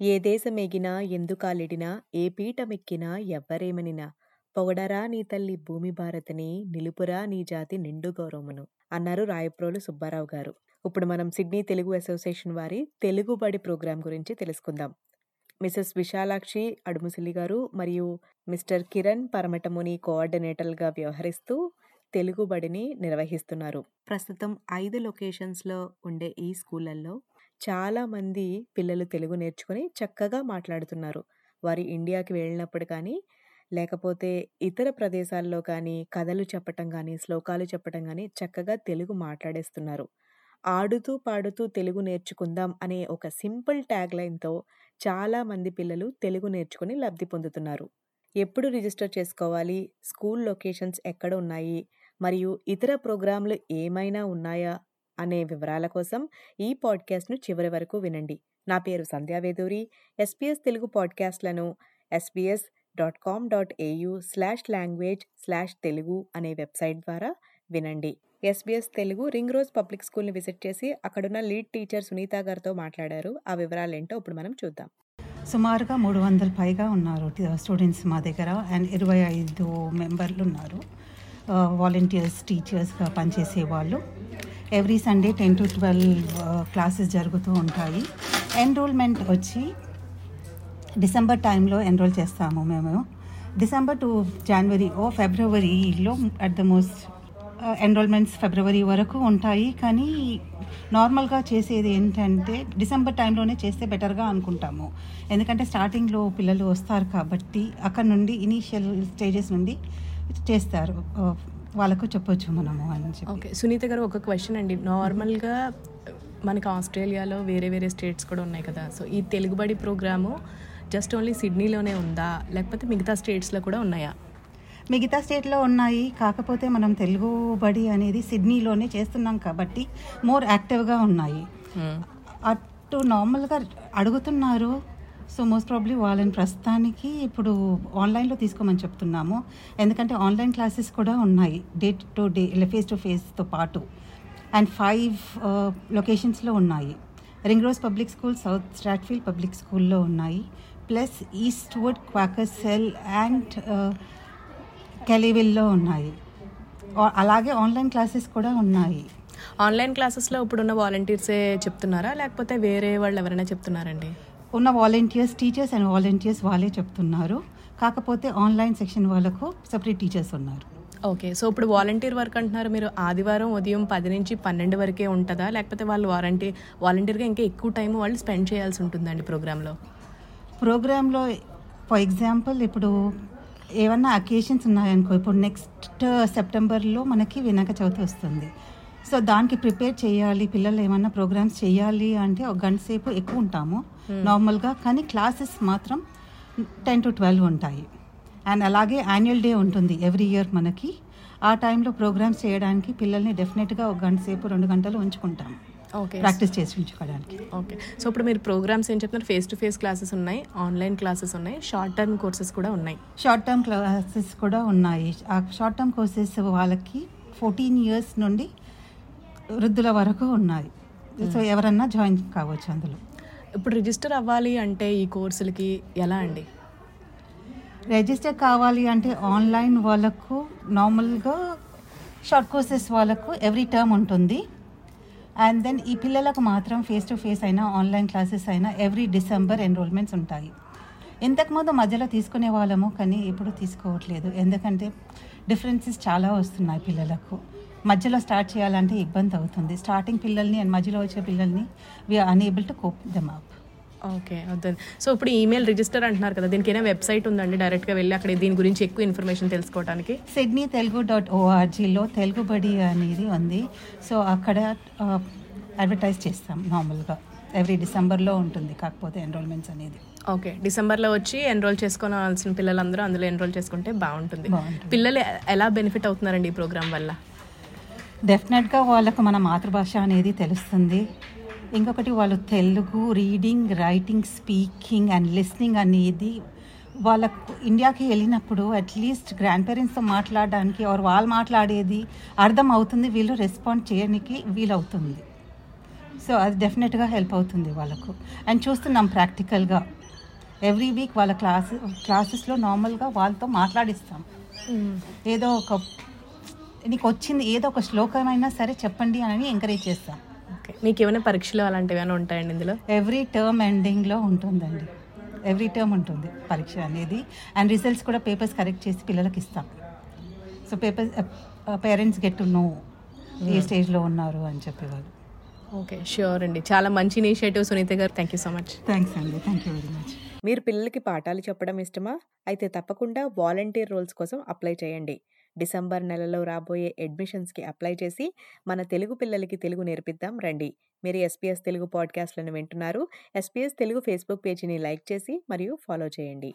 ఏ దేశమెగినా ఎందుకాలిడినా ఏ పీటమెక్కినా ఎవ్వరేమనినా పొగడరా నీ తల్లి భూమి భారతిని నిలుపురా నీ జాతి నిండు గౌరవమును అన్నారు రాయప్రోలు సుబ్బారావు గారు. ఇప్పుడు మనం సిడ్నీ తెలుగు అసోసియేషన్ వారి తెలుగుబడి ప్రోగ్రాం గురించి తెలుసుకుందాం. మిసెస్ విశాలాక్షి అడుముసిలి గారు మరియు మిస్టర్ కిరణ్ పరమటముని కోఆర్డినేటర్గా వ్యవహరిస్తూ తెలుగుబడిని నిర్వహిస్తున్నారు. ప్రస్తుతం ఐదు లొకేషన్స్లో ఉండే ఈ స్కూళ్ళల్లో చాలామంది పిల్లలు తెలుగు నేర్చుకొని చక్కగా మాట్లాడుతున్నారు. వారి ఇండియాకి వెళ్ళినప్పుడు కానీ లేకపోతే ఇతర ప్రదేశాల్లో కానీ కథలు చెప్పటం కానీ శ్లోకాలు చెప్పటం కానీ చక్కగా తెలుగు మాట్లాడేస్తున్నారు. ఆడుతూ పాడుతూ తెలుగు నేర్చుకుందాం అనే ఒక సింపుల్ ట్యాగ్ లైన్తో చాలామంది పిల్లలు తెలుగు నేర్చుకుని లబ్ధి పొందుతున్నారు. ఎప్పుడు రిజిస్టర్ చేసుకోవాలి? స్కూల్ లొకేషన్స్ ఎక్కడ ఉన్నాయి? మరియు ఇతర ప్రోగ్రాంలు ఏమైనా ఉన్నాయా? అనే వివరాల కోసం ఈ పాడ్కాస్ట్ను చివరి వరకు వినండి. నా పేరు Sandhya Veduri SBS Telugu పాడ్కాస్ట్లను SBS dot com dot AU slash language slash Telugu అనే వెబ్సైట్ ద్వారా వినండి. SBS Telugu ring rose public స్కూల్ని విజిట్ చేసి అక్కడున్న లీడ్ టీచర్ సునీత గారితో మాట్లాడారు. ఆ వివరాలు ఏంటో ఇప్పుడు మనం చూద్దాం. సుమారుగా మూడు వందల పైగా ఉన్నారు స్టూడెంట్స్ మా దగ్గర అండ్ ఇరవై ఐదు మెంబర్లు ఉన్నారు. వాలంటీర్స్ టీచర్స్గా పనిచేసే వాళ్ళు. Every Sunday ten to twelve classes జరుగుతూ ఉంటాయి. ఎన్రోల్మెంట్ వచ్చి డిసెంబర్ టైంలో ఎన్రోల్ చేస్తాము మేము. డిసెంబర్ టు జనవరి ఓ ఫిబ్రవరిలో అట్ ద మోస్ట్ ఎన్రోల్మెంట్స్ ఫిబ్రవరి వరకు ఉంటాయి. కానీ నార్మల్గా చేసేది ఏంటంటే డిసెంబర్ టైంలోనే చేస్తే బెటర్గా అనుకుంటాము. ఎందుకంటే స్టార్టింగ్లో పిల్లలు వస్తారు కాబట్టి అక్కడ నుండి ఇనీషియల్ స్టేజెస్ నుండి చేస్తారు. వాళ్ళకు చెప్పొచ్చు మనము అని చెప్పి. ఓకే సునీత గారు ఒక క్వశ్చన్ అండి. నార్మల్గా మనకి ఆస్ట్రేలియాలో వేరే వేరే స్టేట్స్ కూడా ఉన్నాయి కదా. సో ఈ తెలుగుబడి ప్రోగ్రాము జస్ట్ ఓన్లీ సిడ్నీలోనే ఉందా? లేకపోతే మిగతా స్టేట్స్లో కూడా ఉన్నాయా? మిగతా స్టేట్లో ఉన్నాయి. కాకపోతే మనం తెలుగు బడి అనేది సిడ్నీలోనే చేస్తున్నాం కాబట్టి మోర్ యాక్టివ్గా ఉన్నాయి. అటు నార్మల్గా అడుగుతున్నారు. సో మోస్ట్ ప్రాబ్లీ వాళ్ళని ప్రస్తుతానికి ఇప్పుడు ఆన్లైన్లో తీసుకోమని చెప్తున్నాము. ఎందుకంటే ఆన్లైన్ క్లాసెస్ కూడా ఉన్నాయి day to day face to ఫేస్తో పాటు. అండ్ ఫైవ్ లొకేషన్స్లో ఉన్నాయి. Ringrose public school South Strathfield public స్కూల్లో ఉన్నాయి. Plus Eastwood Quakers Hill and కెలివిల్లో ఉన్నాయి. అలాగే ఆన్లైన్ క్లాసెస్ కూడా ఉన్నాయి. ఆన్లైన్ క్లాసెస్లో ఇప్పుడున్న వాలంటీర్సే చెప్తున్నారా? లేకపోతే వేరే వాళ్ళు ఎవరైనా చెప్తున్నారండి? ఉన్న వాలంటీర్స్ టీచర్స్ అండ్ వాలంటీర్స్ వాళ్ళే చెప్తున్నారు. కాకపోతే ఆన్లైన్ సెక్షన్ వాళ్ళకు సపరేట్ టీచర్స్ ఉన్నారు. ఓకే సో ఇప్పుడు వాలంటీర్ వర్క్ అంటున్నారు మీరు ఆదివారం ఉదయం పది నుంచి పన్నెండు వరకే ఉంటుందా? లేకపోతే వాళ్ళు వారంటీ వాలంటీర్గా ఇంకా ఎక్కువ టైం వాళ్ళు స్పెండ్ చేయాల్సి ఉంటుందండి ప్రోగ్రాంలో? ప్రోగ్రాంలో ఫర్ ఎగ్జాంపుల్ ఇప్పుడు ఏమన్నా అకేషన్స్ ఉన్నాయనుకో ఇప్పుడు నెక్స్ట్ సెప్టెంబర్లో మనకి వినాయక చవితి వస్తుంది. సో దానికి ప్రిపేర్ చేయాలి పిల్లలు ఏమన్నా ప్రోగ్రామ్స్ చేయాలి అంటే ఒక గంట సేపు ఎక్కువ ఉంటాము. నార్మల్గా కానీ క్లాసెస్ మాత్రం టెన్ టు ట్వెల్వ్ ఉంటాయి. అండ్ అలాగే యాన్యువల్ డే ఉంటుంది ఎవ్రీ ఇయర్ మనకి. ఆ టైంలో ప్రోగ్రామ్స్ చేయడానికి పిల్లల్ని డెఫినెట్గా ఒక గంట సేపు రెండు గంటలు ఉంచుకుంటాం. ఓకే. ప్రాక్టీస్ చేసి ఉంచుకోవడానికి. ఓకే. సో ఇప్పుడు మీరు ప్రోగ్రామ్స్ ఏం చెప్తున్నారు? ఫేస్ టు ఫేస్ క్లాసెస్ ఉన్నాయి ఆన్లైన్ క్లాసెస్ ఉన్నాయి షార్ట్ టర్మ్ కోర్సెస్ కూడా ఉన్నాయి. షార్ట్ టర్మ్ క్లాసెస్ కూడా ఉన్నాయి. ఆ షార్ట్ టర్మ్ కోర్సెస్ వాళ్ళకి ఫోర్టీన్ ఇయర్స్ నుండి వృద్ధుల వరకు ఉన్నాయి. సో ఎవరన్నా జాయిన్ కావచ్చు అందులో. ఇప్పుడు రిజిస్టర్ అవ్వాలి అంటే ఈ కోర్సులకి ఎలా అండి? రిజిస్టర్ కావాలి అంటే ఆన్లైన్ వాళ్ళకు నార్మల్గా షార్ట్ కోర్సెస్ వాళ్ళకు ఎవ్రీ టర్మ్ ఉంటుంది. అండ్ దెన్ ఈ పిల్లలకు మాత్రం ఫేస్ టు ఫేస్ అయినా ఆన్లైన్ క్లాసెస్ అయినా ఎవ్రీ డిసెంబర్ ఎన్రోల్మెంట్స్ ఉంటాయి. ఇంతకుముందు మధ్యలో తీసుకునే వాళ్ళము కానీ ఇప్పుడు తీసుకోవట్లేదు. ఎందుకంటే డిఫరెన్సెస్ చాలా వస్తున్నాయి పిల్లలకు. మధ్యలో స్టార్ట్ చేయాలంటే ఇబ్బంది అవుతుంది. స్టార్టింగ్ పిల్లల్ని అండ్ మధ్యలో వచ్చే పిల్లల్ని we're unable to cope them up okay వద్దండి సో ఇప్పుడు ఈమెయిల్ రిజిస్టర్ అంటున్నారు కదా దీనికైనా వెబ్సైట్ ఉందండి డైరెక్ట్గా వెళ్ళి అక్కడ దీని గురించి ఎక్కువ ఇన్ఫర్మేషన్ తెలుసుకోవడానికి సిడ్నీ తెలుగు డాట్ ఓఆర్జీలో తెలుగు బడి అనేది ఉంది. సో అక్కడ అడ్వర్టైజ్ చేస్తాం నార్మల్గా ఎవ్రీ డిసెంబర్లో ఉంటుంది కాకపోతే ఎన్రోల్మెంట్స్ అనేది. ఓకే డిసెంబర్లో వచ్చి ఎన్రోల్ చేసుకోవాల్సిన పిల్లలందరూ అందులో ఎన్రోల్ చేసుకుంటే బాగుంటుంది. బాగుంటుంది. పిల్లలు ఎలా బెనిఫిట్ అవుతున్నారండి ఈ ప్రోగ్రామ్ వల్ల? డెఫినెట్గా వాళ్ళకు మన మాతృభాష అనేది తెలుస్తుంది. ఇంకొకటి వాళ్ళు Telugu reading writing speaking and listening అనేది వాళ్ళకు ఇండియాకి వెళ్ళినప్పుడు అట్లీస్ట్ గ్రాండ్ పేరెంట్స్తో మాట్లాడడానికి ఆర్ వాళ్ళు మాట్లాడేది అర్థం అవుతుంది వీళ్ళు రెస్పాండ్ చేయడానికి వీలవుతుంది. సో అది డెఫినెట్గా హెల్ప్ అవుతుంది వాళ్ళకు. అండ్ చూస్తున్నాం ప్రాక్టికల్గా ఎవ్రీ వీక్ వాళ్ళ క్లాస్ క్లాసెస్లో నార్మల్గా వాళ్ళతో మాట్లాడిస్తాం. ఏదో ఒక నీకు వచ్చింది ఏదో ఒక శ్లోకమైనా సరే చెప్పండి అని ఎంకరేజ్ చేస్తాం. ఓకే మీకు ఏమైనా పరీక్షలు అలాంటివి ఏమైనా ఉంటాయండి ఇందులో? ఎవ్రీ టర్మ్ ఎండింగ్లో ఉంటుందండి. ఎవ్రీ టర్మ్ ఉంటుంది పరీక్ష అనేది. అండ్ రిజల్ట్స్ కూడా పేపర్స్ కరెక్ట్ చేసి పిల్లలకి ఇస్తాం. So papers parents get to know a స్టేజ్లో ఉన్నారు అని చెప్పేవాళ్ళు. ఓకే ష్యూర్ అండి. చాలా మంచి ఇనిషియేటివ్ సునీత గారు. Thank you so much thanks అండి. థ్యాంక్ యూ వెరీ మచ్ మీరు పిల్లలకి పాఠాలు చెప్పడం ఇష్టమా? అయితే తప్పకుండా వాలంటీర్ రోల్స్ కోసం అప్లై చేయండి. డిసెంబర్ నెలలో రాబోయే అడ్మిషన్స్కి అప్లై చేసి మన తెలుగు పిల్లలకి తెలుగు నేర్పిద్దాం రండి. మీరు ఎస్పీఎస్ తెలుగు పాడ్కాస్ట్లను వింటున్నారు. ఎస్పీఎస్ తెలుగు ఫేస్బుక్ పేజీని లైక్ చేసి మరియు ఫాలో చేయండి.